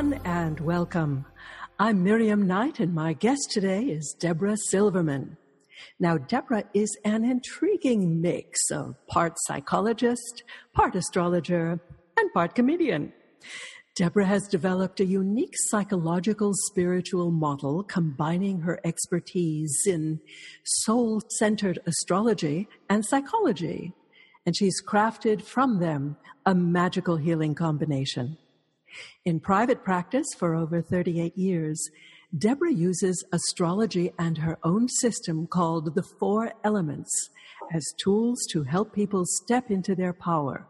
Everyone, and welcome. I'm Miriam Knight, and my guest today is Debra Silverman. Now, Debra is an intriguing mix of part psychologist, part astrologer, and part comedian. Debra has developed a unique psychological spiritual model combining her expertise in soul centered astrology and psychology, and she's crafted from them a magical healing combination. In private practice for over 38 years, Debra uses astrology and her own system called the Four Elements as tools to help people step into their power.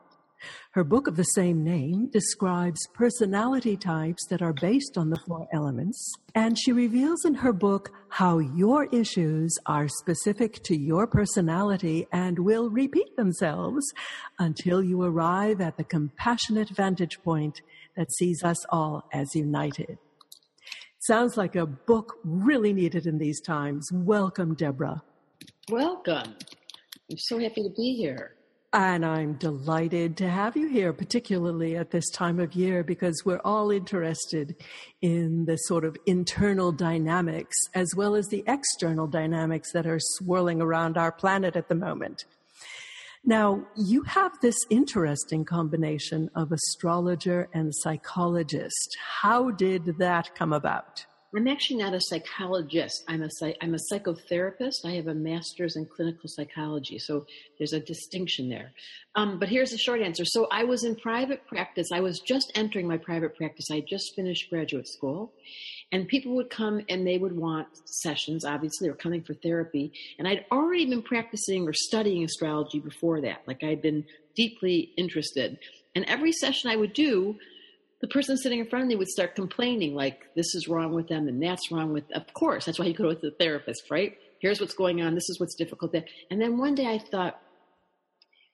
Her book of the same name describes personality types that are based on the four elements, and she reveals in her book how your issues are specific to your personality and will repeat themselves until you arrive at the compassionate vantage point that sees us all as united. Sounds like a book really needed in these times. Welcome, Debra. Welcome. I'm so happy to be here. And I'm delighted to have you here, particularly at this time of year, because we're all interested in the sort of internal dynamics as well as the external dynamics that are swirling around our planet at the moment. Now, you have this interesting combination of astrologer and psychologist. How did that come about? I'm actually not a psychologist. I'm a I'm a psychotherapist. I have a master's in clinical psychology, so there's a distinction there. Um, but here's the short answer. So I was in private practice. I was just entering my private practice. I just finished graduate school, and people would come and they would want sessions. Obviously, or coming for therapy. And I'd already been practicing or studying astrology before that. Like I'd been deeply interested. And every session I would do, the person sitting in front of me would start complaining, like, this is wrong with them and that's wrong with, of course, that's why you go with the therapist, right? Here's what's going on. This is what's difficult. There. And then one day I thought,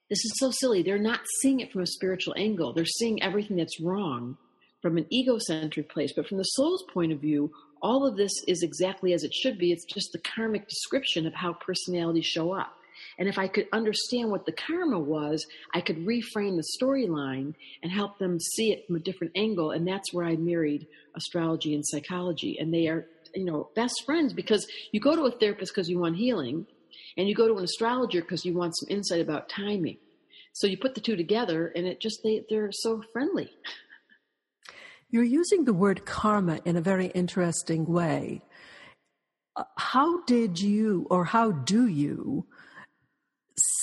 this is so silly. They're not seeing it from a spiritual angle. They're seeing everything that's wrong from an egocentric place. But from the soul's point of view, all of this is exactly as it should be. It's just the karmic description of how personalities show up. And if I could understand what the karma was, I could reframe the storyline and help them see it from a different angle. And that's where I married astrology and psychology. And they are, you know, best friends because you go to a therapist because you want healing, and you go to an astrologer because you want some insight about timing. So you put the two together, and it just they they're so friendly. You're using the word karma in a very interesting way. Uh, how did you, or how do you,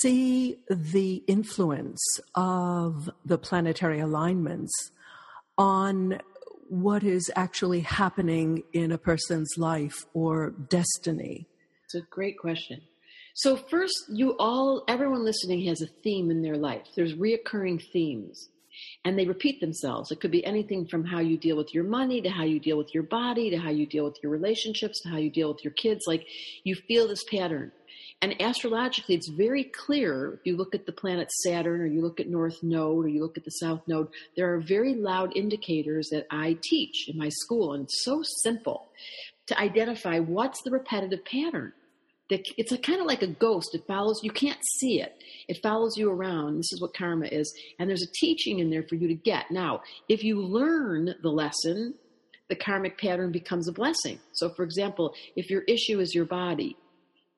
see the influence of the planetary alignments on what is actually happening in a person's life or destiny? It's a great question. So first, you all, everyone listening has a theme in their life. There's reoccurring themes and they repeat themselves. It could be anything from how you deal with your money to how you deal with your body to how you deal with your relationships to how you deal with your kids. Like you feel this pattern. And astrologically, it's very clear if you look at the planet Saturn or you look at North Node or you look at the South Node, there are very loud indicators that I teach in my school. And it's so simple to identify what's the repetitive pattern. It's a kind of like a ghost. It follows, you can't see it. It follows you around. This is what karma is. And there's a teaching in there for you to get. Now, if you learn the lesson, the karmic pattern becomes a blessing. So, for example, if your issue is your body,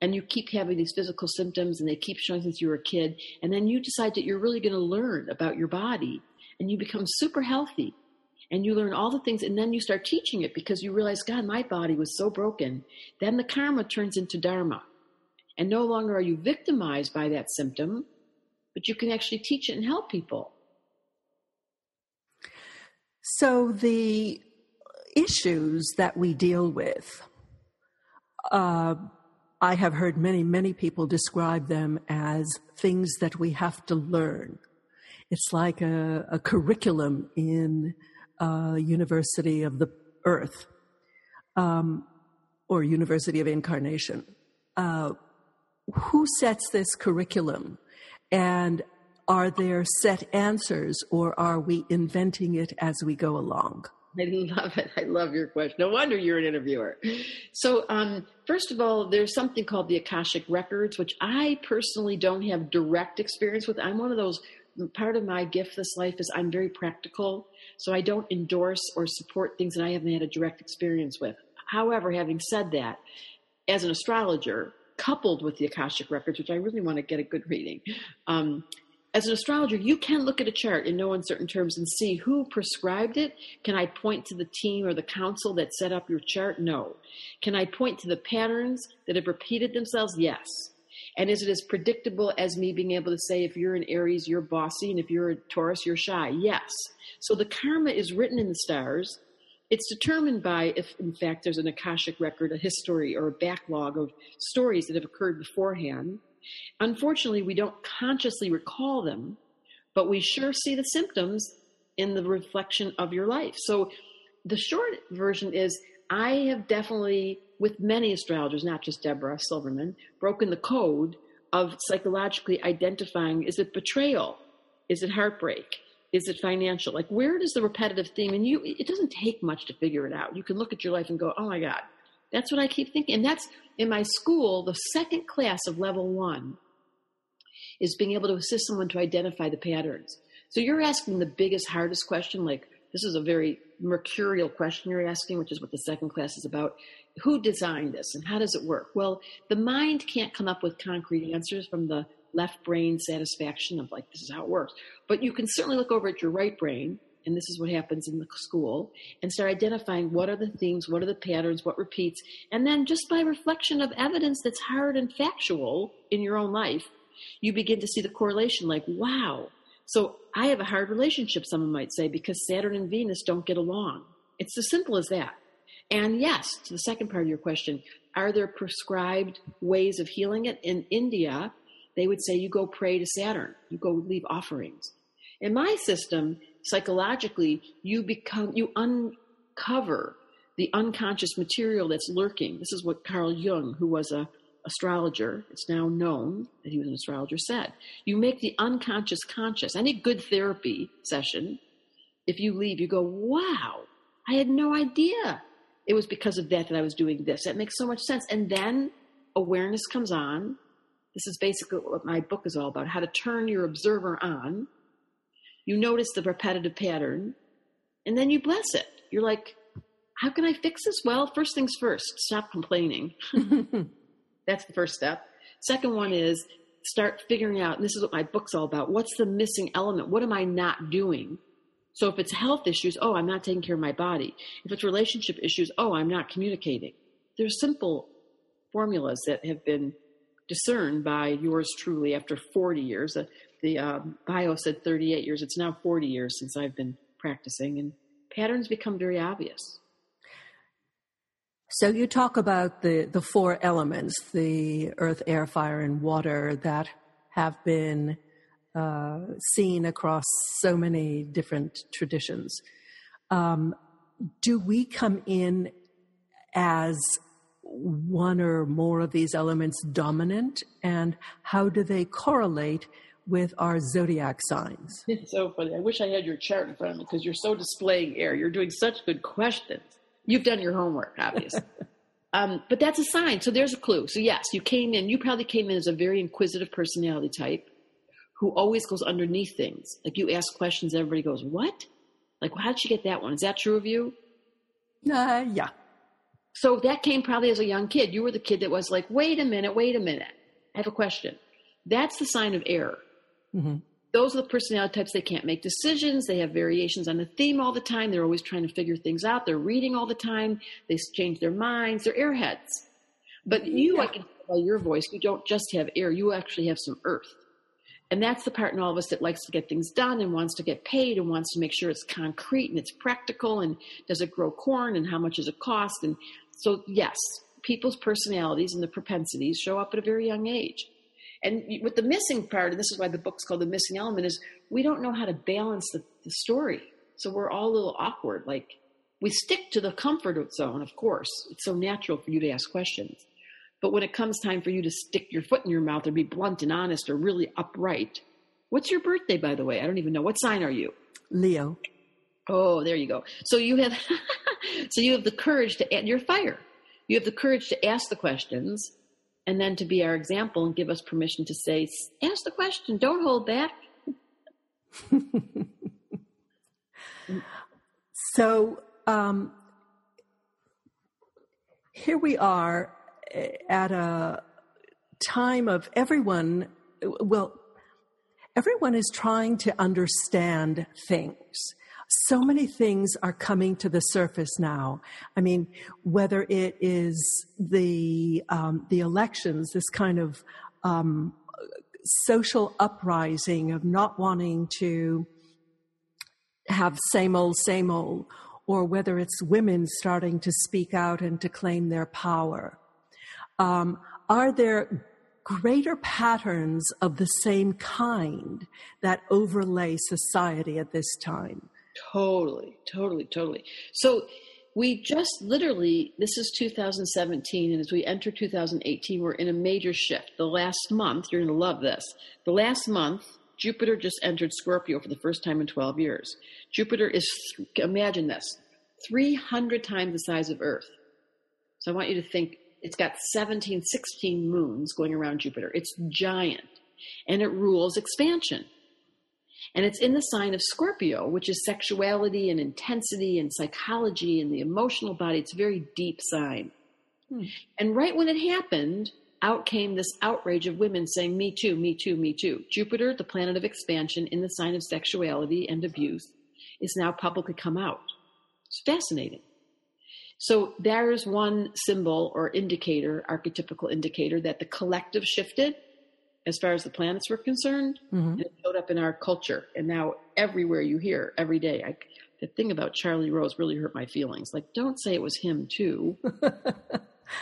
and you keep having these physical symptoms and they keep showing since you were a kid, and then you decide that you're really going to learn about your body and you become super healthy and you learn all the things and then you start teaching it because you realize, God, my body was so broken. Then the karma turns into dharma. And no longer are you victimized by that symptom, but you can actually teach it and help people. So the issues that we deal with, uh, I have heard many, many people describe them as things that we have to learn. It's like a, a curriculum in a University of the Earth um, or University of Incarnation. Uh, who sets this curriculum? And are there set answers or are we inventing it as we go along? I love it. I love your question. No wonder you're an interviewer. So, um, first of all, there's something called the Akashic Records, which I personally don't have direct experience with. I'm one of those part of my gift this life is I'm very practical. So I don't endorse or support things that I haven't had a direct experience with. However, having said that, as an astrologer, coupled with the Akashic records, which I really want to get a good reading, um, as an astrologer, you can look at a chart in no uncertain terms and see who prescribed it. Can I point to the team or the council that set up your chart? No. Can I point to the patterns that have repeated themselves? Yes. And is it as predictable as me being able to say if you're an Aries, you're bossy, and if you're a Taurus, you're shy? Yes. So the karma is written in the stars. It's determined by if, in fact, there's an Akashic record, a history, or a backlog of stories that have occurred beforehand. Unfortunately, we don't consciously recall them, but we sure see the symptoms in the reflection of your life. So the short version is I have definitely, with many astrologers, not just Debra Silverman, broken the code of psychologically identifying is it betrayal? Is it heartbreak? Is it financial? Like, where does the repetitive theme, and you, it doesn't take much to figure it out. You can look at your life and go, oh my God, that's what I keep thinking. And that's in my school, the second class of level one is being able to assist someone to identify the patterns. So you're asking the biggest, hardest question, like this is a very mercurial question you're asking, which is what the second class is about. Who designed this and how does it work? Well, the mind can't come up with concrete answers from the left brain satisfaction of like, this is how it works. But you can certainly look over at your right brain, and this is what happens in the school, and start identifying what are the themes, what are the patterns, what repeats. And then just by reflection of evidence that's hard and factual in your own life, you begin to see the correlation like, wow. So I have a hard relationship, someone might say, because Saturn and Venus don't get along. It's as simple as that. And yes, to the second part of your question, are there prescribed ways of healing it? In India, they would say you go pray to Saturn, you go leave offerings. In my system, psychologically, you become, you uncover the unconscious material that's lurking. This is what Carl Jung, who was a astrologer, it's now known that he was an astrologer, said. You make the unconscious conscious. Any good therapy session, if you leave, you go, wow, I had no idea. It was because of that that I was doing this. That makes so much sense. And then awareness comes on. This is basically what my book is all about how to turn your observer on. You notice the repetitive pattern, and then you bless it. You're like, how can I fix this? Well, first things first, stop complaining. That's the first step. Second one is start figuring out, and this is what my book's all about, what's the missing element? What am I not doing? So if it's health issues, oh, I'm not taking care of my body. If it's relationship issues, oh, I'm not communicating. There's simple formulas that have been discerned by yours truly after 40 years. Uh, The, um, bio said 38 years. It's now 40 years since I've been practicing, and patterns become very obvious. So you talk about the, the four elements, the earth, air, fire, and water that have been uh, seen across so many different traditions. Um, do we come in as one or more of these elements dominant, and how do they correlate with our zodiac signs? It's so funny. I wish I had your chart in front of me because you're so displaying air. You're doing such good questions. You've done your homework, obviously. um, but that's a sign. So there's a clue. So yes, you came in. You probably came in as a very inquisitive personality type who always goes underneath things. Like you ask questions, everybody goes, "What? Like, well, how did you get that one? Is that true of you?" Uh, yeah. So that came probably as a young kid. You were the kid that was like, "Wait a minute, wait a minute. I have a question." That's the sign of error. Mm-hmm. Those are the personality types they can't make decisions. They have variations on the theme all the time. They're always trying to figure things out. They're reading all the time. They change their minds. They're airheads. But you yeah. i can tell by your voice you don't just have air. You actually have some earth. And that's the part in all of us that likes to get things done and wants to get paid and wants to make sure it's concrete and it's practical and does it grow corn and how much does it cost? And so yes people's personalities and the propensities show up at a very young age and with the missing part, and this is why the book's called The Missing Element, is we don't know how to balance the, the story. So we're all a little awkward. Like we stick to the comfort zone, of course. It's so natural for you to ask questions. But when it comes time for you to stick your foot in your mouth or be blunt and honest or really upright, what's your birthday, by the way? I don't even know. What sign are you? Leo. Oh, there you go. So you have, so you have the courage to, add your fire. You have the courage to ask the questions and then to be our example and give us permission to say, ask the question, don't hold back. so um, here we are eh, at a time of everyone, well, everyone is trying to understand things. So many things are coming to the surface now. I mean, whether it is the um, the elections, this kind of um, social uprising of not wanting to have same old, same old, or whether it's women starting to speak out and to claim their power. Um, are there greater patterns of the same kind that overlay society at this time? Totally, totally, totally. So we just literally, this is 2017, and as we enter 2018, we're in a major shift. The last month, you're going to love this. The last month, Jupiter just entered Scorpio for the first time in 12 years. Jupiter is, imagine this, 300 times the size of Earth. So I want you to think it's got 17, 16 moons going around Jupiter. It's giant and it rules expansion. And it's in the sign of Scorpio, which is sexuality and intensity and psychology and the emotional body. It's a very deep sign. Hmm. And right when it happened, out came this outrage of women saying, Me too, me too, me too. Jupiter, the planet of expansion in the sign of sexuality and abuse, is now publicly come out. It's fascinating. So there's one symbol or indicator, archetypical indicator, that the collective shifted as far as the planets were concerned, mm-hmm. it showed up in our culture. And now everywhere you hear, every day, I, the thing about Charlie Rose really hurt my feelings. Like, don't say it was him too.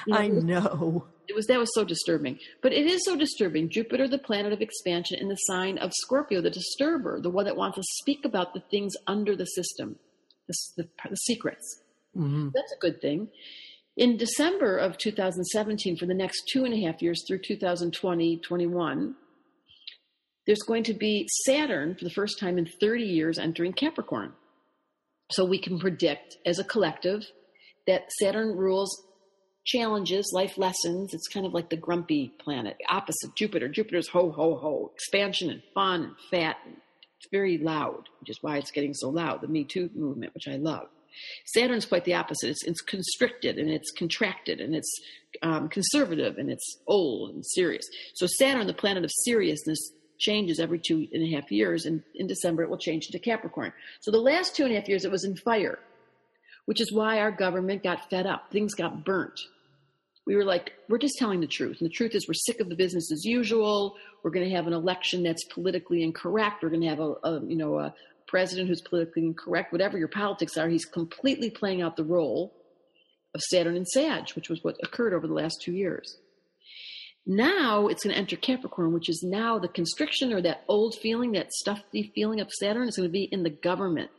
You know, I know. It was that was so disturbing. But it is so disturbing. Jupiter, the planet of expansion, in the sign of Scorpio, the disturber, the one that wants to speak about the things under the system, the, the, the secrets. Mm-hmm. That's a good thing. In December of 2017, for the next two and a half years through 2020 21, there's going to be Saturn for the first time in 30 years entering Capricorn. So we can predict as a collective that Saturn rules challenges, life lessons. It's kind of like the grumpy planet, opposite Jupiter. Jupiter's ho, ho, ho, expansion and fun and fat. And it's very loud, which is why it's getting so loud. The Me Too movement, which I love. Saturn's quite the opposite. It's, it's constricted and it's contracted and it's um, conservative and it's old and serious. So Saturn, the planet of seriousness, changes every two and a half years. And in December, it will change into Capricorn. So the last two and a half years, it was in fire, which is why our government got fed up. Things got burnt we were like, we're just telling the truth. And the truth is, we're sick of the business as usual. We're going to have an election that's politically incorrect. We're going to have a, a, you know a president who's politically incorrect. Whatever your politics are, he's completely playing out the role of Saturn and Sag, which was what occurred over the last two years. Now it's going to enter Capricorn, which is now the constriction or that old feeling, that stuffy feeling of Saturn is going to be in the government.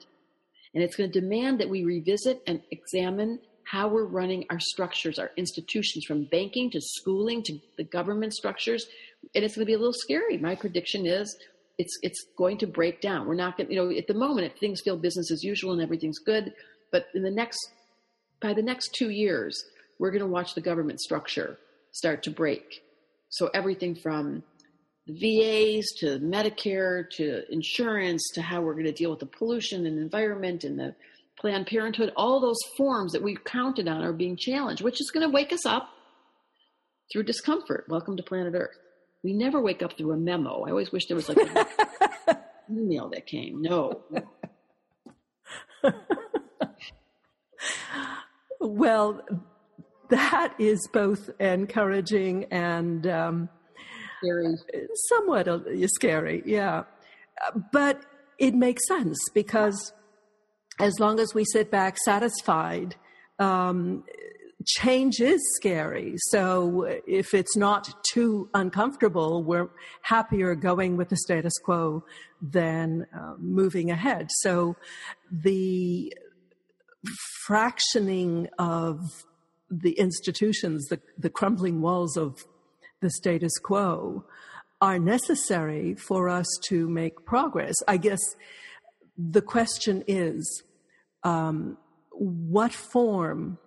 And it's going to demand that we revisit and examine how we're running our structures, our institutions, from banking to schooling to the government structures. And it's going to be a little scary. My prediction is it's it's going to break down. We're not going, you know, at the moment, if things feel business as usual and everything's good, but in the next by the next two years, we're going to watch the government structure start to break. So everything from the VAs to Medicare to insurance to how we're going to deal with the pollution and environment and the Planned Parenthood, all those forms that we counted on are being challenged, which is going to wake us up through discomfort. Welcome to planet Earth. We never wake up through a memo. I always wish there was like an email that came. No. well, that is both encouraging and um, scary. somewhat uh, scary, yeah. But it makes sense because as long as we sit back satisfied, um, change is scary. So if it's not too uncomfortable, we're happier going with the status quo than uh, moving ahead. So the fractioning of the institutions, the, the crumbling walls of the status quo are necessary for us to make progress. I guess the question is, um, what form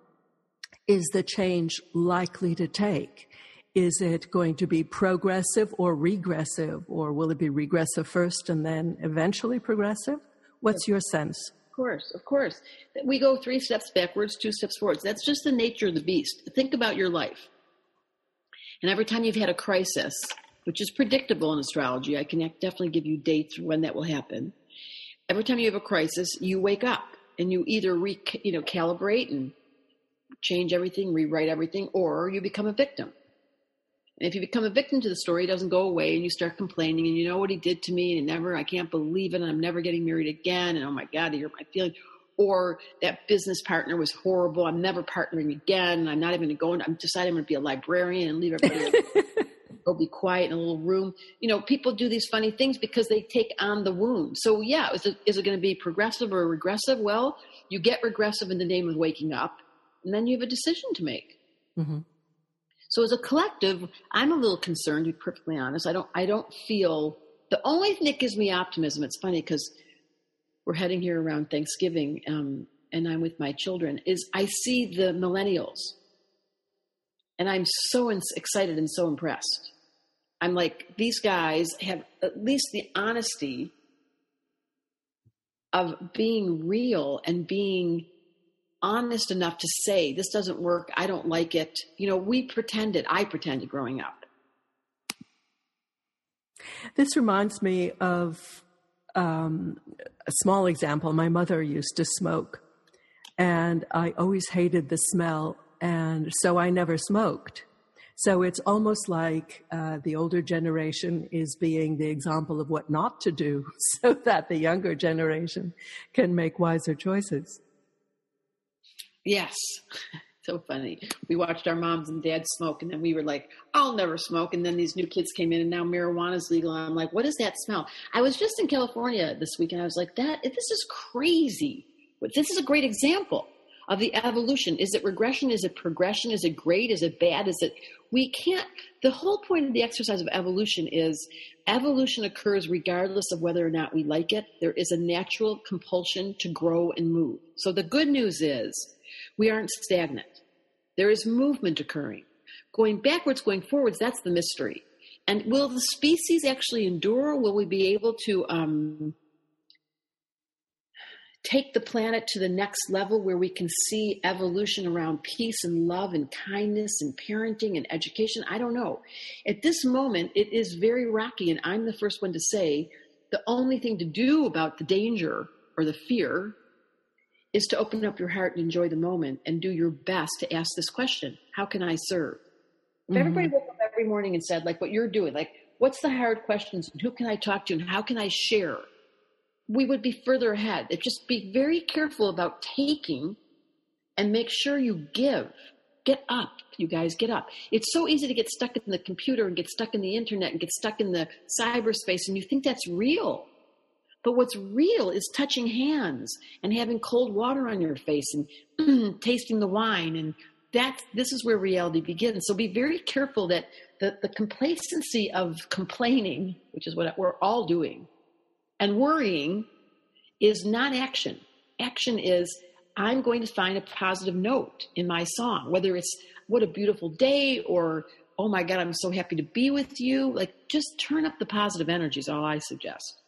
is the change likely to take? Is it going to be progressive or regressive, or will it be regressive first and then eventually progressive? What's your sense? Of course, of course. We go three steps backwards, two steps forwards. That's just the nature of the beast. Think about your life. And every time you've had a crisis, which is predictable in astrology, I can definitely give you dates when that will happen. Every time you have a crisis, you wake up and you either re, you know, calibrate and change everything, rewrite everything, or you become a victim. And if you become a victim to the story, it doesn't go away, and you start complaining, and you know what he did to me, and never, I can't believe it, and I'm never getting married again, and oh my God, you're my feeling. Or that business partner was horrible. I'm never partnering again. I'm not even going. I'm deciding I'm going to be a librarian and leave everybody. go be quiet in a little room. You know, people do these funny things because they take on the wound. So yeah, is it, is it going to be progressive or regressive? Well, you get regressive in the name of waking up, and then you have a decision to make. Mm-hmm. So as a collective, I'm a little concerned. To be perfectly honest, I don't. I don't feel the only thing that gives me optimism. It's funny because we're heading here around Thanksgiving, um, and I'm with my children. Is I see the millennials, and I'm so in- excited and so impressed. I'm like, these guys have at least the honesty of being real and being honest enough to say this doesn't work. I don't like it. You know we pretended i pretended growing up. This reminds me of um, a small example. My mother used to smoke and i always hated the smell and so i never smoked. So it's almost like uh, the older generation is being the example of what not to do so that the younger generation can make wiser choices Yes. so funny. We watched our moms and dads smoke, and then we were like, I'll never smoke. And then these new kids came in, and now marijuana is legal. And I'm like, what is that smell? I was just in California this week, and I was like, that this is crazy. This is a great example of the evolution. Is it regression? Is it progression? Is it great? Is it bad? Is it, we can't, the whole point of the exercise of evolution is evolution occurs regardless of whether or not we like it. There is a natural compulsion to grow and move. So the good news is, we aren't stagnant. There is movement occurring. Going backwards, going forwards, that's the mystery. And will the species actually endure? Will we be able to um, take the planet to the next level where we can see evolution around peace and love and kindness and parenting and education? I don't know. At this moment, it is very rocky, and I'm the first one to say the only thing to do about the danger or the fear is to open up your heart and enjoy the moment and do your best to ask this question How can I serve? If mm-hmm. everybody woke up every morning and said, like what you're doing, like, what's the hard questions and who can I talk to and how can I share? We would be further ahead. It just be very careful about taking and make sure you give. Get up, you guys, get up. It's so easy to get stuck in the computer and get stuck in the internet and get stuck in the cyberspace, and you think that's real. But what's real is touching hands and having cold water on your face and tasting the wine. And that this is where reality begins. So be very careful that the, the complacency of complaining, which is what we're all doing, and worrying is not action. Action is I'm going to find a positive note in my song, whether it's what a beautiful day or oh my God, I'm so happy to be with you. Like just turn up the positive energy is all I suggest.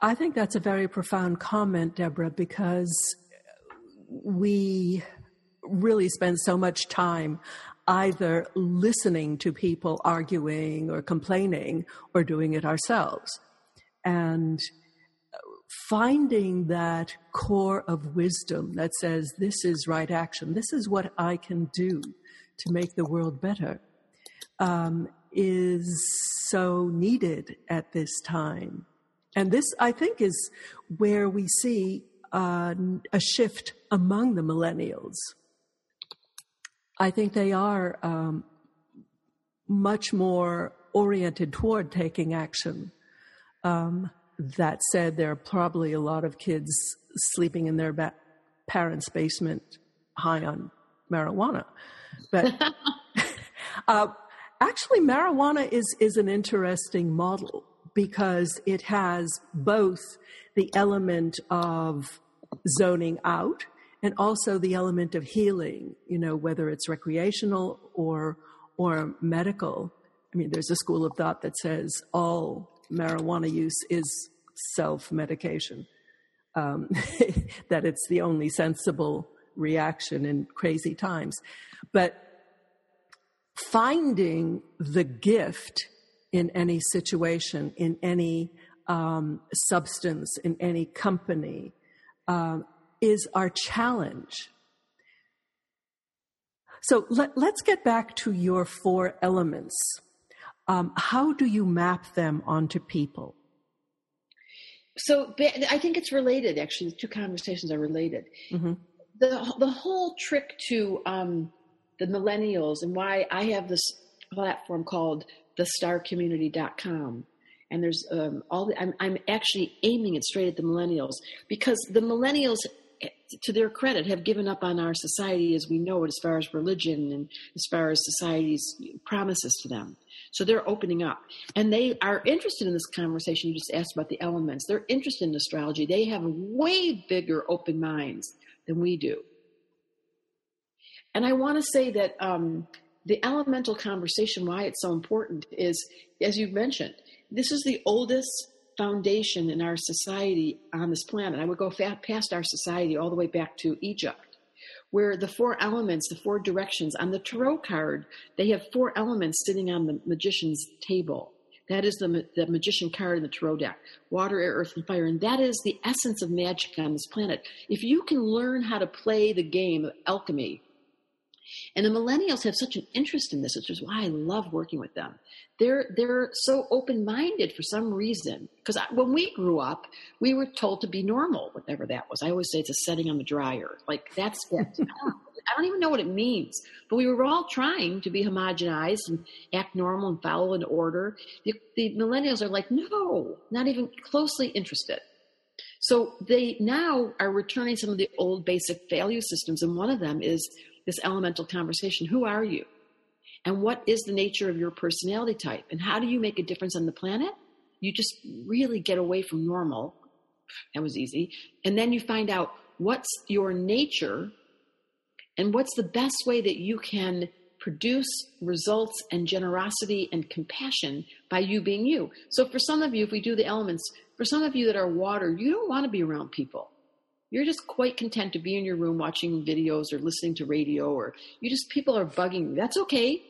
I think that's a very profound comment, Debra, because we really spend so much time either listening to people arguing or complaining or doing it ourselves. And finding that core of wisdom that says, this is right action, this is what I can do to make the world better, um, is so needed at this time. And this, I think, is where we see uh, a shift among the millennials. I think they are um, much more oriented toward taking action. Um, that said, there are probably a lot of kids sleeping in their ba- parents' basement high on marijuana. But uh, actually, marijuana is, is an interesting model because it has both the element of zoning out and also the element of healing, you know, whether it's recreational or, or medical. I mean, there's a school of thought that says all marijuana use is self medication, um, that it's the only sensible reaction in crazy times. But finding the gift in any situation, in any um, substance, in any company, um, is our challenge. So let, us get back to your four elements. Um, how do you map them onto people? So I think it's related. Actually, the two conversations are related. Mm-hmm. The the whole trick to um, the millennials and why I have this platform called thestarcommunity.com and there's um, all the, I'm, I'm actually aiming it straight at the millennials because the millennials to their credit have given up on our society as we know it as far as religion and as far as society's promises to them. So they're opening up. And they are interested in this conversation you just asked about the elements. They're interested in astrology. They have way bigger open minds than we do. And i want to say that um, the elemental conversation why it's so important is as you've mentioned this is the oldest foundation in our society on this planet. I would go past our society all the way back to Egypt, where the four elements, the four directions on the tarot card, they have four elements sitting on the magician's table. That is the, the magician card in the tarot deck water, air, earth, and fire. And that is the essence of magic on this planet. If you can learn how to play the game of alchemy, and the millennials have such an interest in this, which is why I love working with them. They're they're so open minded for some reason. Because when we grew up, we were told to be normal, whatever that was. I always say it's a setting on the dryer. Like that's it. I don't even know what it means. But we were all trying to be homogenized and act normal and follow an order. The, the millennials are like, no, not even closely interested. So they now are returning some of the old basic value systems, and one of them is this elemental conversation. Who are you? And what is the nature of your personality type? And how do you make a difference on the planet? You just really get away from normal. That was easy. And then you find out what's your nature and what's the best way that you can produce results and generosity and compassion by you being you. So, for some of you, if we do the elements, for some of you that are water, you don't want to be around people you're just quite content to be in your room watching videos or listening to radio or you just people are bugging you. That's okay.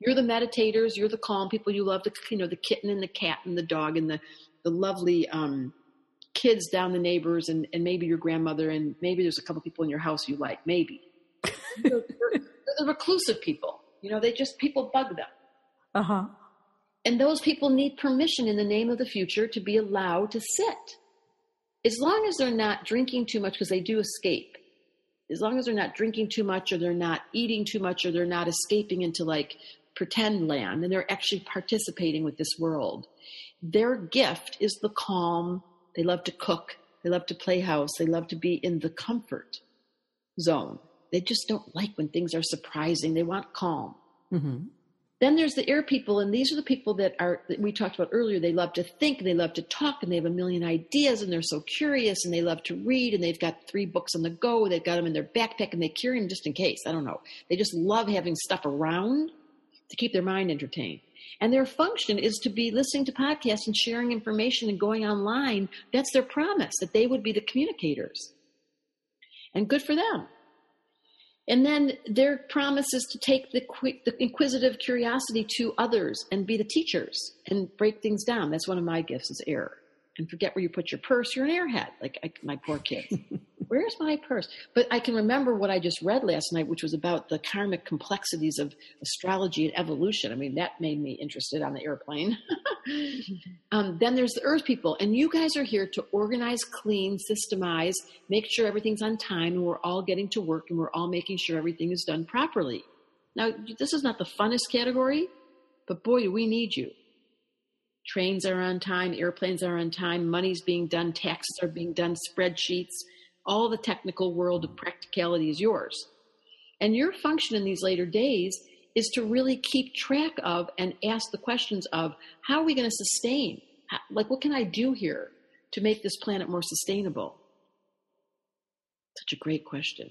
You're the meditators you're the calm people you love the you know the kitten and the cat and the dog and the the lovely um, kids down the neighbors and, and maybe your grandmother and maybe there's a couple people in your house you like maybe. They're, they're, the reclusive people. You know they just people bug them. Uh-huh. And those people need permission in the name of the future to be allowed to sit as long as they're not drinking too much because they do escape. As long as they're not drinking too much or they're not eating too much or they're not escaping into like pretend land and they're actually participating with this world. Their gift is the calm. They love to cook. They love to play house. They love to be in the comfort zone. They just don't like when things are surprising. They want calm. Mm-hmm. Then there's the air people, and these are the people that are that we talked about earlier. They love to think, and they love to talk, and they have a million ideas, and they're so curious, and they love to read, and they've got three books on the go. They've got them in their backpack, and they carry them just in case. I don't know. They just love having stuff around to keep their mind entertained. And their function is to be listening to podcasts and sharing information and going online. That's their promise that they would be the communicators. And good for them. And then their promise is to take the, the, inquisitive curiosity to others and be the teachers and break things down. That's one of my gifts is air. And forget where you put your purse. You're an airhead, like I, my poor kids. where's my purse? But I can remember what I just read last night, which was about the karmic complexities of astrology and evolution. I mean, that made me interested on the airplane. um, then there's the earth people, and you guys are here to organize, clean, systemize, make sure everything's on time, and we're all getting to work, and we're all making sure everything is done properly. Now, this is not the funnest category, but boy, do we need you. Trains are on time, airplanes are on time, money's being done, taxes are being done, spreadsheets, all the technical world of practicality is yours. And your function in these later days is to really keep track of and ask the questions of how are we going to sustain? Like, what can I do here to make this planet more sustainable? Such a great question.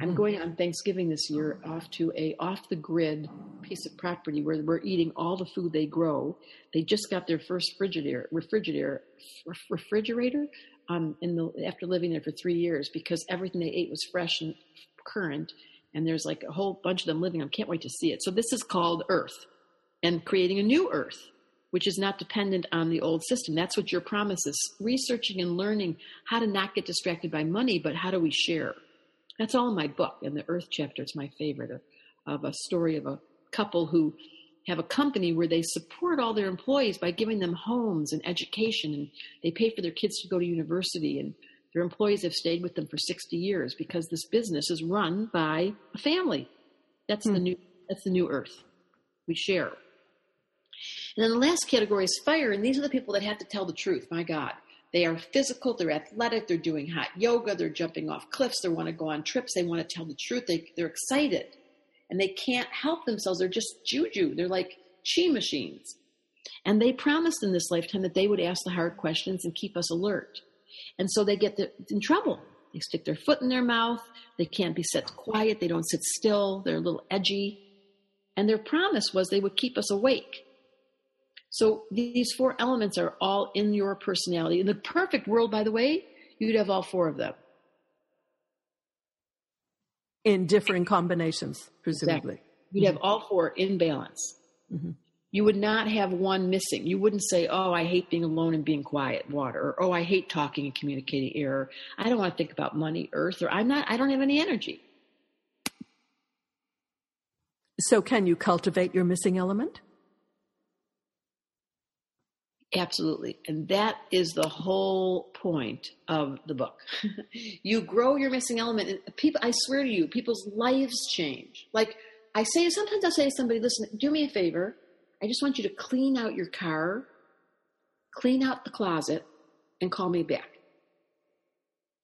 I'm going on Thanksgiving this year off to a off the grid piece of property where we're eating all the food they grow. They just got their first refrigerator refrigerator refrigerator um, in the after living there for three years because everything they ate was fresh and current. And there's like a whole bunch of them living. I can't wait to see it. So this is called Earth, and creating a new Earth, which is not dependent on the old system. That's what your promise is: researching and learning how to not get distracted by money, but how do we share that's all in my book. And the Earth chapter is my favorite of, of a story of a couple who have a company where they support all their employees by giving them homes and education, and they pay for their kids to go to university. And their employees have stayed with them for 60 years because this business is run by a family. That's hmm. the new. That's the new Earth. We share. And then the last category is fire, and these are the people that have to tell the truth. My God, they are physical, they're athletic, they're doing hot yoga, they're jumping off cliffs, they want to go on trips, they want to tell the truth, they, they're excited. And they can't help themselves. They're just juju. They're like chi machines. And they promised in this lifetime that they would ask the hard questions and keep us alert. And so they get in trouble. They stick their foot in their mouth. They can't be set quiet. They don't sit still. They're a little edgy. And their promise was they would keep us awake. So these four elements are all in your personality. In the perfect world, by the way, you'd have all four of them. In differing combinations, presumably. Exactly. You'd have all four in balance. Mm-hmm. You would not have one missing. You wouldn't say, Oh, I hate being alone and being quiet, water, or Oh, I hate talking and communicating air. Or, I don't want to think about money, earth, or I'm not, I don't have any energy. So, can you cultivate your missing element? Absolutely. And that is the whole point of the book. you grow your missing element and people I swear to you, people's lives change. Like I say sometimes I'll say to somebody, listen, do me a favor. I just want you to clean out your car, clean out the closet, and call me back.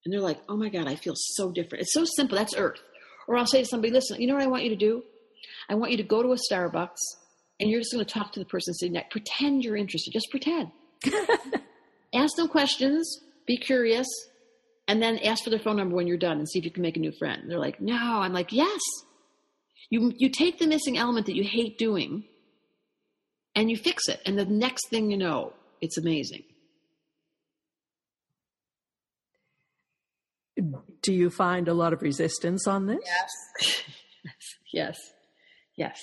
And they're like, oh my God, I feel so different. It's so simple. That's earth. Or I'll say to somebody, listen, you know what I want you to do? I want you to go to a Starbucks and you're just going to talk to the person sitting next. Pretend you're interested. Just pretend. ask them questions. Be curious, and then ask for their phone number when you're done, and see if you can make a new friend. They're like, "No." I'm like, "Yes." You you take the missing element that you hate doing, and you fix it, and the next thing you know, it's amazing. Do you find a lot of resistance on this? Yes. yes. Yes.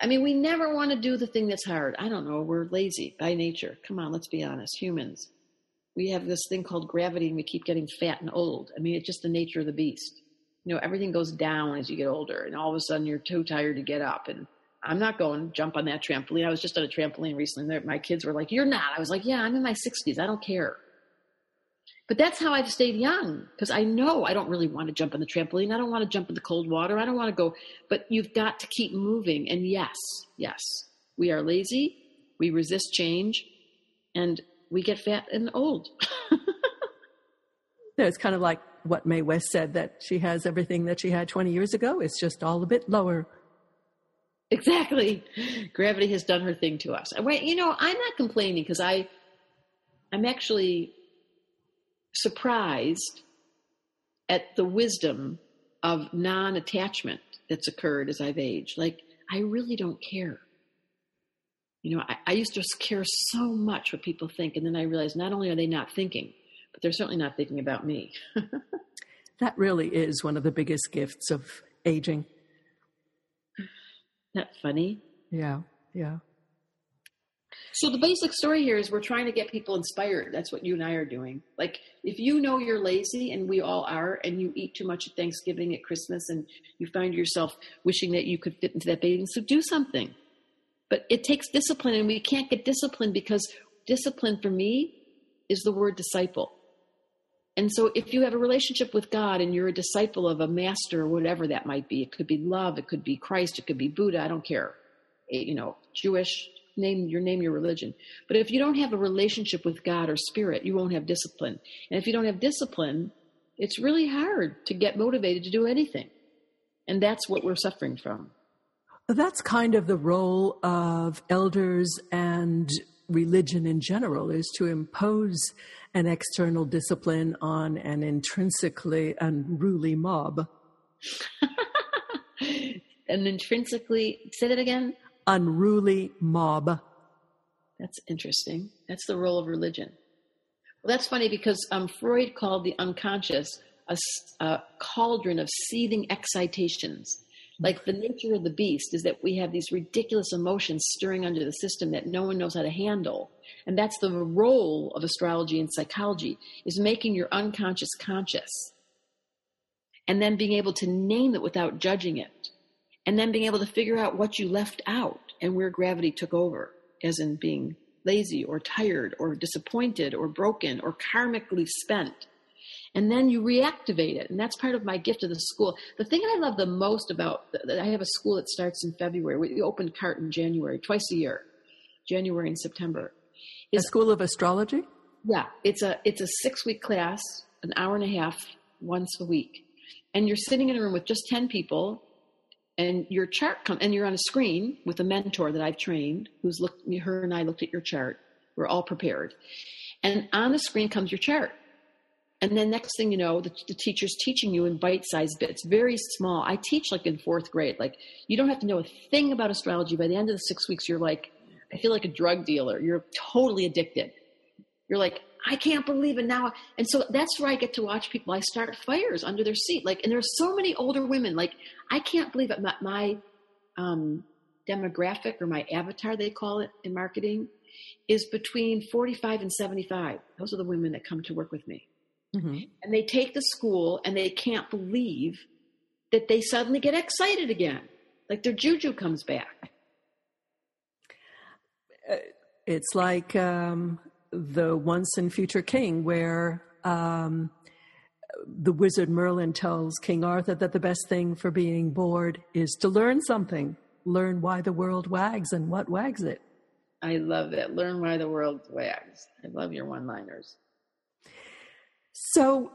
I mean, we never want to do the thing that's hard. I don't know. We're lazy by nature. Come on, let's be honest. Humans. We have this thing called gravity and we keep getting fat and old. I mean, it's just the nature of the beast. You know, everything goes down as you get older and all of a sudden you're too tired to get up. And I'm not going to jump on that trampoline. I was just on a trampoline recently. My kids were like, You're not. I was like, Yeah, I'm in my 60s. I don't care. But that's how I've stayed young because I know I don't really want to jump on the trampoline. I don't want to jump in the cold water. I don't want to go. But you've got to keep moving. And yes, yes, we are lazy. We resist change and we get fat and old. no, it's kind of like what Mae West said that she has everything that she had 20 years ago. It's just all a bit lower. Exactly. Gravity has done her thing to us. I, you know, I'm not complaining because I, I'm actually surprised at the wisdom of non attachment that's occurred as I've aged. Like, I really don't care. You know, I, I, used to care so much what people think, and then I realized not only are they not thinking, but they're certainly not thinking about me. that really is one of the biggest gifts of aging. That funny? Yeah, yeah. So the basic story here is we're trying to get people inspired. That's what you and I are doing. Like if you know you're lazy and we all are and you eat too much at Thanksgiving at Christmas and you find yourself wishing that you could fit into that bathing suit, do something. But it takes discipline and we can't get discipline because discipline for me is the word disciple. And so if you have a relationship with God and you're a disciple of a master or whatever that might be, it could be love, it could be Christ, it could be Buddha, I don't care. You know, Jewish, name your name your religion. But if you don't have a relationship with God or spirit, you won't have discipline. And if you don't have discipline, it's really hard to get motivated to do anything. And that's what we're suffering from. That's kind of the role of elders and religion in general is to impose an external discipline on an intrinsically unruly mob. an intrinsically, say that again? Unruly mob. That's interesting. That's the role of religion. Well, that's funny because um, Freud called the unconscious a, a cauldron of seething excitations. Like the nature of the beast is that we have these ridiculous emotions stirring under the system that no one knows how to handle. And that's the role of astrology and psychology is making your unconscious conscious. And then being able to name it without judging it. And then being able to figure out what you left out and where gravity took over, as in being lazy or tired or disappointed or broken or karmically spent and then you reactivate it. And that's part of my gift to the school. The thing I love the most about, I have a school that starts in February. We open CART in January, twice a year, January and September. Is, a school of astrology? Yeah, it's a it's a six week class, an hour and a half once a week, and you're sitting in a room with just ten people, and your chart come and you're on a screen with a mentor that I've trained, who's looked. Me her and I looked at your chart. We're all prepared, and on the screen comes your chart and then next thing you know, the, the teacher's teaching you in bite-sized bits, very small. I teach like in fourth grade. Like you don't have to know a thing about astrology. By the end of the six weeks, you're like, I feel like a drug dealer. You're totally addicted. You're like, I can't believe it now. And so that's where I get to watch people. I start fires under their seat. Like, and there's so many older women. Like, I can't believe it. My, my um, demographic or my avatar, they call it in marketing, is between 45 and 75. Those are the women that come to work with me. Mm-hmm. And they take the school and they can't believe that they suddenly get excited again. Like their juju comes back. Uh, it's like um, the once and future king, where um, the wizard Merlin tells King Arthur that the best thing for being bored is to learn something, learn why the world wags and what wags it. I love that. Learn why the world wags. I love your one liners. So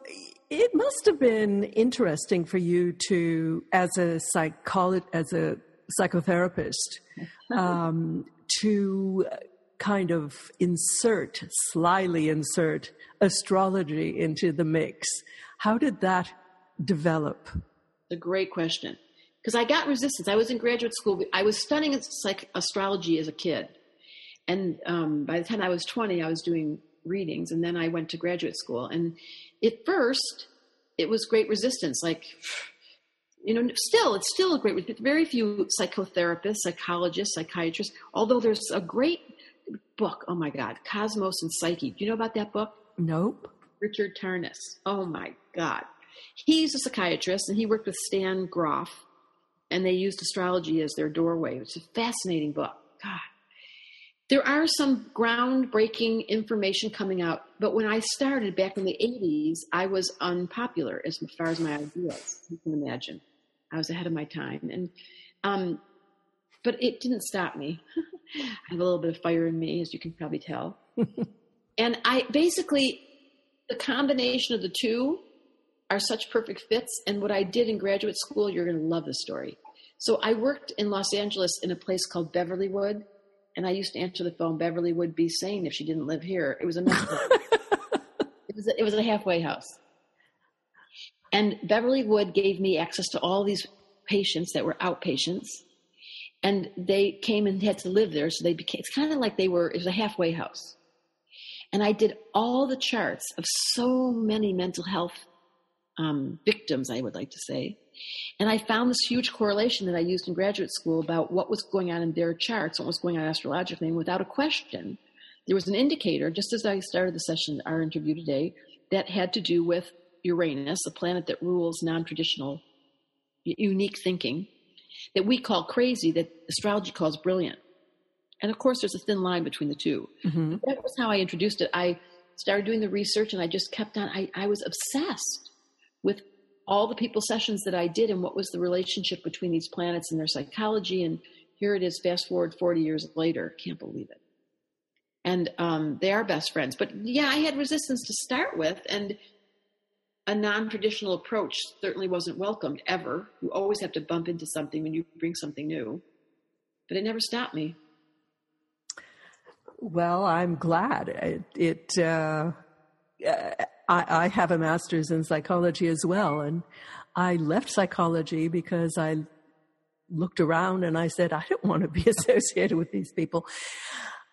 it must have been interesting for you to, as a psychologist, as a psychotherapist, um, to kind of insert, slyly insert astrology into the mix. How did that develop? A great question. Because I got resistance. I was in graduate school. I was studying psych- astrology as a kid. And um, by the time I was 20, I was doing readings and then I went to graduate school. And at first, it was great resistance. Like, you know, still, it's still a great, very few psychotherapists, psychologists, psychiatrists, although there's a great book. Oh my God, Cosmos and Psyche. Do you know about that book? Nope. Richard Tarnas. Oh my God. He's a psychiatrist and he worked with Stan Grof and they used astrology as their doorway. It's a fascinating book. God, there are some groundbreaking information coming out, but when I started back in the 80s, I was unpopular as far as my ideas. You can imagine. I was ahead of my time. And, um, but it didn't stop me. I have a little bit of fire in me, as you can probably tell. and I basically, the combination of the two are such perfect fits. And what I did in graduate school, you're going to love the story. So I worked in Los Angeles in a place called Beverlywood and I used to answer the phone. Beverly would be saying if she didn't live here. It was a it was a, it was a halfway house. And Beverlywood gave me access to all these patients that were outpatients, and they came and had to live there. So they became. It's kind of like they were. It was a halfway house, and I did all the charts of so many mental health um, victims. I would like to say, and I found this huge correlation that I used in graduate school about what was going on in their charts, what was going on astrologically, and without a question, there was an indicator, just as I started the session, our interview today, that had to do with Uranus, a planet that rules non traditional, unique thinking, that we call crazy, that astrology calls brilliant. And of course, there's a thin line between the 2 mm-hmm. That was how I introduced it. I started doing the research and I just kept on, I, I was obsessed with all the people sessions that I did and what was the relationship between these planets and their psychology. And here it is, fast forward 40 years later. Can't believe it. And um, they are best friends. But yeah, I had resistance to start with. And a non traditional approach certainly wasn't welcomed ever. You always have to bump into something when you bring something new. But it never stopped me. Well, I'm glad. It, it uh, I, I have a master's in psychology as well, and I left psychology because I looked around and I said, I don't want to be associated with these people.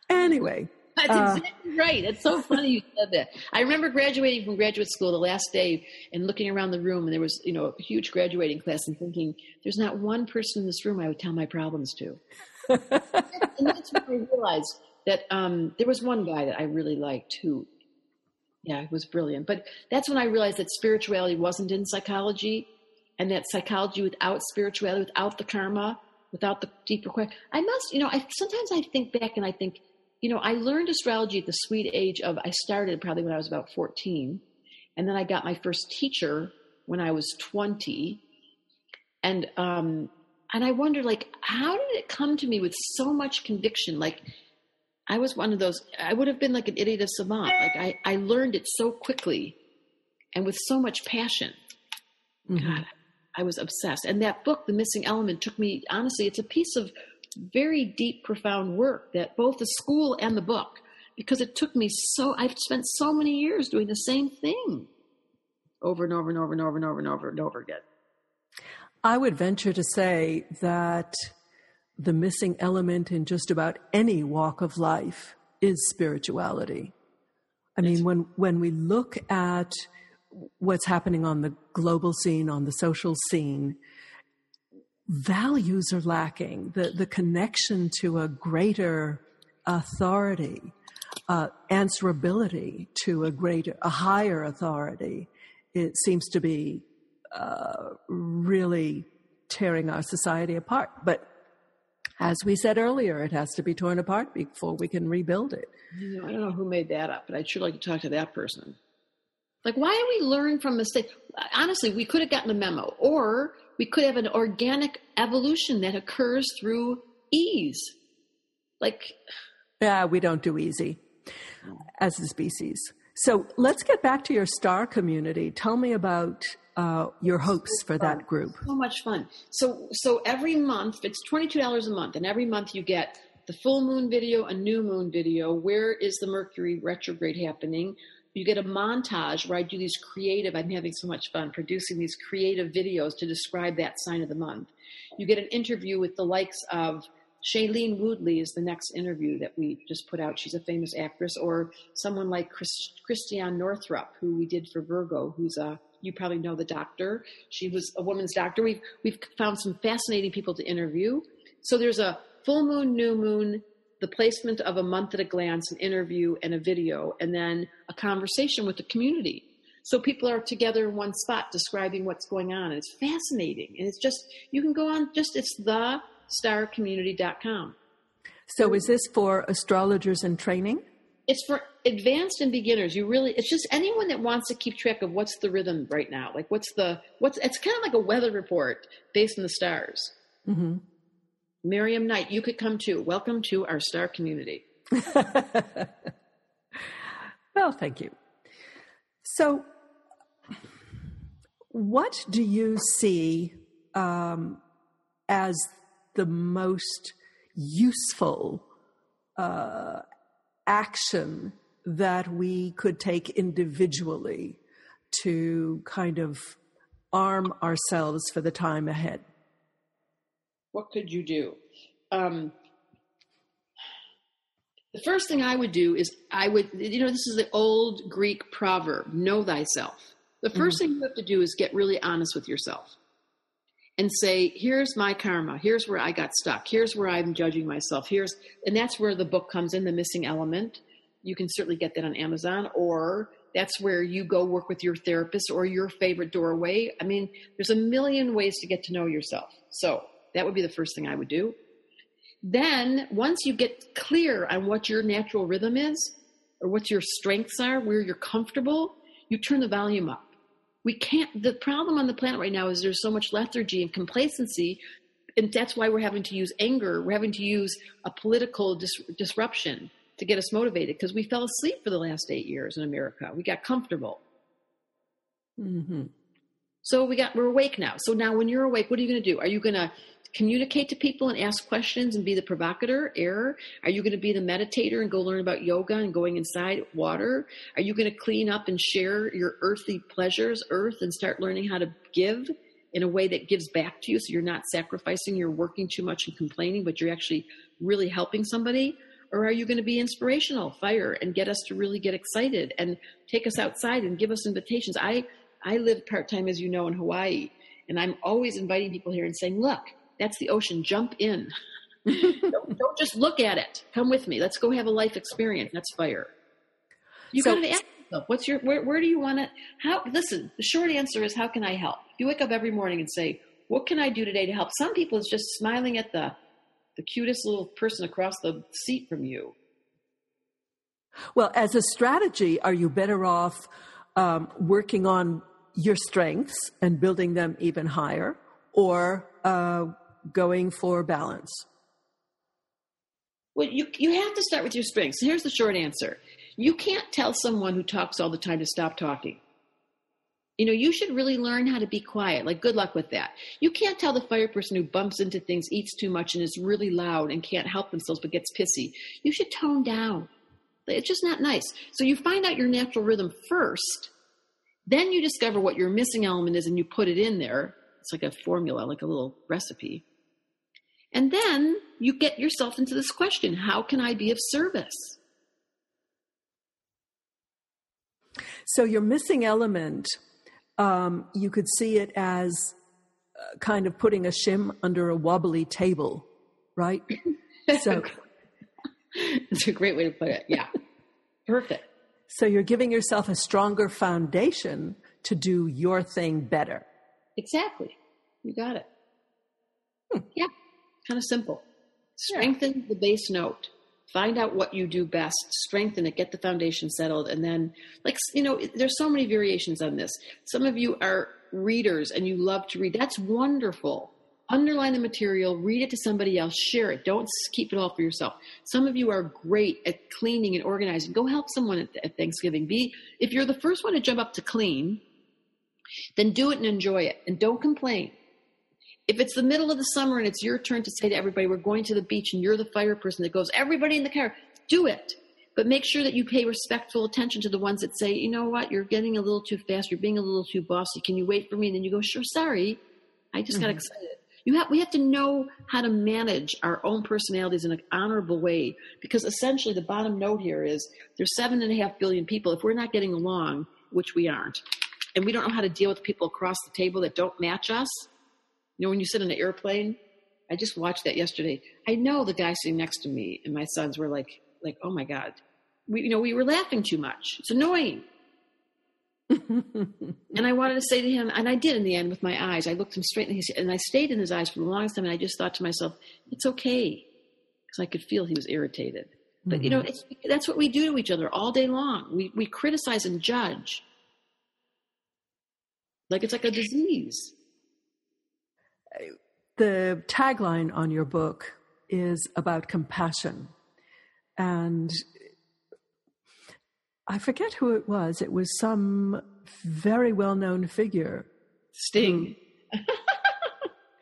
Anyway. That's uh, exactly right. It's so funny you said that. I remember graduating from graduate school the last day and looking around the room, and there was, you know, a huge graduating class, and thinking, "There's not one person in this room I would tell my problems to." and that's when I realized that um, there was one guy that I really liked who, yeah, was brilliant. But that's when I realized that spirituality wasn't in psychology, and that psychology without spirituality, without the karma, without the deeper question, I must, you know, I sometimes I think back and I think you know, I learned astrology at the sweet age of, I started probably when I was about 14. And then I got my first teacher when I was 20. And, um, and I wondered, like, how did it come to me with so much conviction? Like, I was one of those, I would have been like an idiot of savant. Like, I, I learned it so quickly and with so much passion. Mm-hmm. God, I was obsessed. And that book, The Missing Element, took me, honestly, it's a piece of very deep, profound work that both the school and the book, because it took me so, I've spent so many years doing the same thing over and over and over and over and over and over and over again. I would venture to say that the missing element in just about any walk of life is spirituality. I mean, when, when we look at what's happening on the global scene, on the social scene, values are lacking, the, the connection to a greater authority, uh, answerability to a greater, a higher authority, it seems to be uh, really tearing our society apart. But as we said earlier, it has to be torn apart before we can rebuild it. You know, I don't know who made that up, but I'd sure like to talk to that person. Like, why do we learn from mistakes? Honestly, we could have gotten a memo, or we could have an organic evolution that occurs through ease. Like, yeah, we don't do easy as a species. So let's get back to your star community. Tell me about uh, your hopes so for that group. So much fun. So, so every month, it's twenty-two dollars a month, and every month you get the full moon video, a new moon video. Where is the Mercury retrograde happening? You get a montage where I do these creative, I'm having so much fun producing these creative videos to describe that sign of the month. You get an interview with the likes of Shailene Woodley is the next interview that we just put out. She's a famous actress, or someone like Chris, Christiane Northrup, who we did for Virgo, who's a you probably know the doctor. She was a woman's doctor. We've we've found some fascinating people to interview. So there's a full moon, new moon, the placement of a month at a glance, an interview, and a video, and then a conversation with the community. So people are together in one spot describing what's going on. And it's fascinating. And it's just, you can go on just, it's the starcommunity.com. So is this for astrologers in training? It's for advanced and beginners. You really, it's just anyone that wants to keep track of what's the rhythm right now. Like what's the, what's, it's kind of like a weather report based on the stars. Mm-hmm. Miriam Knight, you could come too. Welcome to our star community. well, thank you. So, what do you see um, as the most useful uh, action that we could take individually to kind of arm ourselves for the time ahead? What could you do? Um, the first thing I would do is I would, you know, this is the old Greek proverb, know thyself. The 1st mm-hmm. thing you have to do is get really honest with yourself and say, here's my karma. Here's where I got stuck. Here's where I'm judging myself. Here's, and that's where the book comes in, The Missing Element. You can certainly get that on Amazon or that's where you go work with your therapist or your favorite doorway. I mean, there's a million ways to get to know yourself. So that would be the first thing I would do. Then, once you get clear on what your natural rhythm is, or what your strengths are, where you're comfortable, you turn the volume up. We can't, the problem on the planet right now is there's so much lethargy and complacency, and that's why we're having to use anger. We're having to use a political dis- disruption to get us motivated because we fell asleep for the last eight years in America. We got comfortable. Mm-hmm. So we got we're awake now. So now when you're awake, what are you going to do? Are you going to communicate to people and ask questions and be the provocateur, error? Are you going to be the meditator and go learn about yoga and going inside water? Are you going to clean up and share your earthly pleasures, earth, and start learning how to give in a way that gives back to you so you're not sacrificing, you're working too much and complaining, but you're actually really helping somebody? Or are you going to be inspirational, fire, and get us to really get excited and take us outside and give us invitations? I I live part time, as you know, in Hawaii, and I'm always inviting people here and saying, look, that's the ocean. Jump in. don't, don't, just look at it. Come with me. Let's go have a life experience. That's fire. You so, got to ask yourself, what's your, where, where do you want to, how, listen, the short answer is, how can I help? You wake up every morning and say, what can I do today to help? Some people it's just smiling at the, the cutest little person across the seat from you. Well, as a strategy, are you better off um, working on your strengths and building them even higher or uh, going for balance? Well, you, you have to start with your strengths. Here's the short answer you can't tell someone who talks all the time to stop talking. You know, you should really learn how to be quiet. Like, good luck with that. You can't tell the fire person who bumps into things, eats too much, and is really loud and can't help themselves but gets pissy. You should tone down. It's just not nice. So you find out your natural rhythm first. Then you discover what your missing element is and you put it in there. It's like a formula, like a little recipe. And then you get yourself into this question how can I be of service? So your missing element, um, you could see it as uh, kind of putting a shim under a wobbly table, right? So it's a great way to put it. Yeah. Perfect. So you're giving yourself a stronger foundation to do your thing better. Exactly. You got it. Hmm. Yeah. Kind of simple. Strengthen yeah. the base note. Find out what you do best, strengthen it, get the foundation settled, and then, like, you know, there's so many variations on this. Some of you are readers and you love to read. That's wonderful underline the material, read it to somebody else, share it. Don't keep it all for yourself. Some of you are great at cleaning and organizing. Go help someone at, at Thanksgiving. Be if you're the first one to jump up to clean, then do it and enjoy it and don't complain. If it's the middle of the summer and it's your turn to say to everybody, we're going to the beach and you're the fire person that goes, everybody in the car, do it. But make sure that you pay respectful attention to the ones that say, you know what, you're getting a little too fast, you're being a little too bossy. Can you wait for me? And then you go, sure, sorry. I just mm-hmm. got excited. You have, we have to know how to manage our own personalities in an honorable way because essentially the bottom note here is there's seven and a half billion people. If we're not getting along, which we aren't, and we don't know how to deal with people across the table that don't match us, you know, when you sit in an airplane, I just watched that yesterday. I know the guy sitting next to me and my sons were like, like, oh my God. We, you know, we were laughing too much. It's annoying. and I wanted to say to him, and I did in the end with my eyes. I looked him straight in his, and I stayed in his eyes for the longest time. And I just thought to myself, it's okay, because I could feel he was irritated. But mm-hmm. you know, mm-hmm. that's what we do to each other all day long. We we criticize and judge, like it's like a disease. The tagline on your book is about compassion, and I forget who it was. It was some very well known figure. Sting.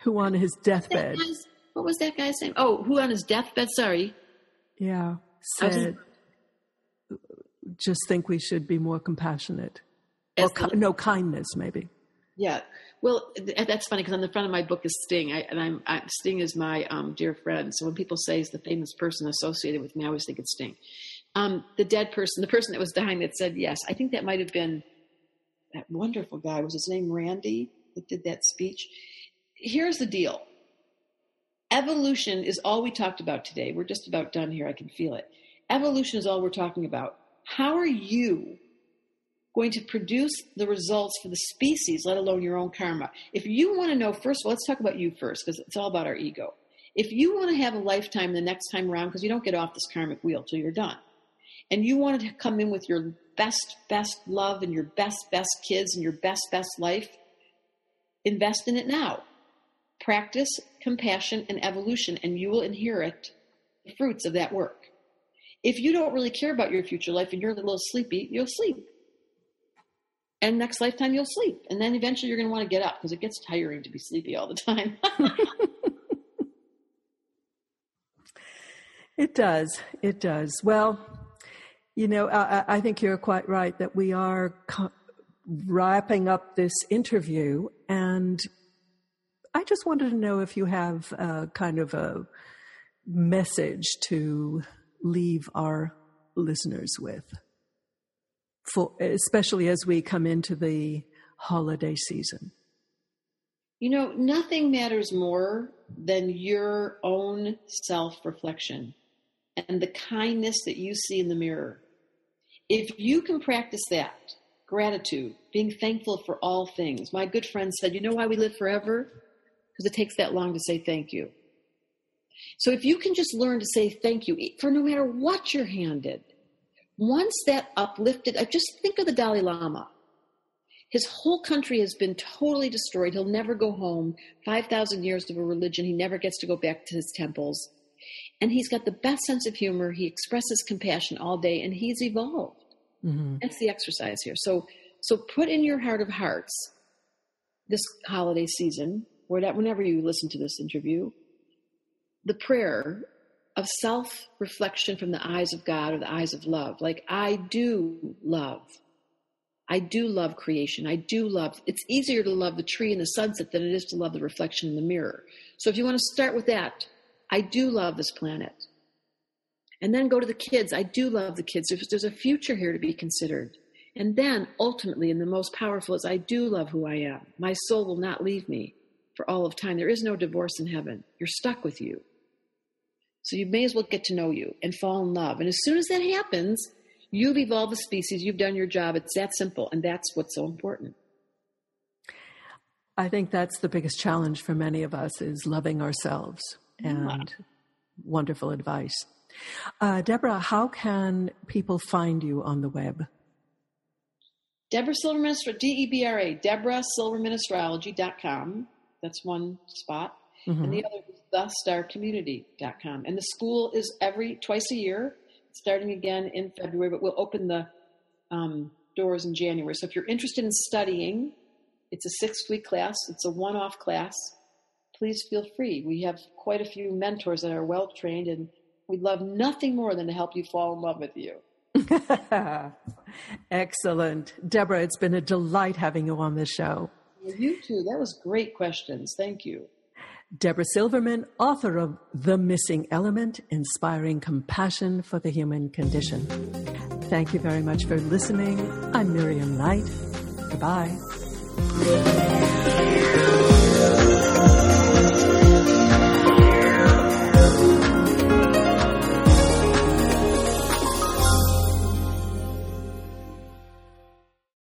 Who, on his deathbed. What was that guy's name? Oh, who on his deathbed? Sorry. Yeah. Said, just think we should be more compassionate. Or ki- no kindness, maybe. Yeah. Well, that's funny because on the front of my book is Sting, I, and I'm I, Sting is my um, dear friend. So when people say he's the famous person associated with me, I always think it's Sting. Um, the dead person, the person that was dying that said yes, I think that might have been that wonderful guy. Was his name Randy that did that speech? Here's the deal evolution is all we talked about today. We're just about done here. I can feel it. Evolution is all we're talking about. How are you going to produce the results for the species, let alone your own karma? If you want to know, first of all, let's talk about you first because it's all about our ego. If you want to have a lifetime the next time around, because you don't get off this karmic wheel till you're done, and you wanted to come in with your best, best love and your best, best kids and your best, best life, invest in it now. Practice compassion and evolution, and you will inherit the fruits of that work. If you don't really care about your future life and you're a little sleepy, you'll sleep. and next lifetime you'll sleep. And then eventually you're going to want to get up because it gets tiring to be sleepy all the time. it does. It does. Well, you know, I, I think you're quite right that we are co- wrapping up this interview. And I just wanted to know if you have a kind of a message to leave our listeners with for especially as we come into the holiday season? You know, nothing matters more than your own self reflection and the kindness that you see in the mirror. If you can practice that, gratitude, being thankful for all things. My good friend said, You know why we live forever? Because it takes that long to say thank you. So if you can just learn to say thank you for no matter what you're handed, once that uplifted, I just think of the Dalai Lama. His whole country has been totally destroyed. He'll never go home. 5,000 years of a religion. He never gets to go back to his temples. And he's got the best sense of humor. He expresses compassion all day and he's evolved. Mm-hmm. That's the exercise here. So, so put in your heart of hearts this holiday season, or that whenever you listen to this interview, the prayer of self reflection from the eyes of God or the eyes of love. Like, I do love. I do love creation. I do love, it's easier to love the tree and the sunset than it is to love the reflection in the mirror. So if you want to start with that, I do love this planet. And then go to the kids. I do love the kids. There's a future here to be considered. And then ultimately, and the most powerful is I do love who I am. My soul will not leave me for all of time. There is no divorce in heaven. You're stuck with you. So you may as well get to know you and fall in love. And as soon as that happens, you've evolved the species, you've done your job. It's that simple. And that's what's so important. I think that's the biggest challenge for many of us is loving ourselves and yeah. wonderful advice. Uh, Debra, how can people find you on the web? Debra Silverman, D-E-B-R-A, DebraSilvermanAstrology.com. That's one spot. Mm-hmm. And the other is thestarcommunity.com. And the school is every twice a year, starting again in February, but we'll open the um, doors in January. So if you're interested in studying, it's a six week class, it's a one off class. Please feel free. We have quite a few mentors that are well trained, and we'd love nothing more than to help you fall in love with you. Excellent. Debra, it's been a delight having you on the show. You too. That was great questions. Thank you. Debra Silverman, author of The Missing Element Inspiring Compassion for the Human Condition. Thank you very much for listening. I'm Miriam Knight. Goodbye.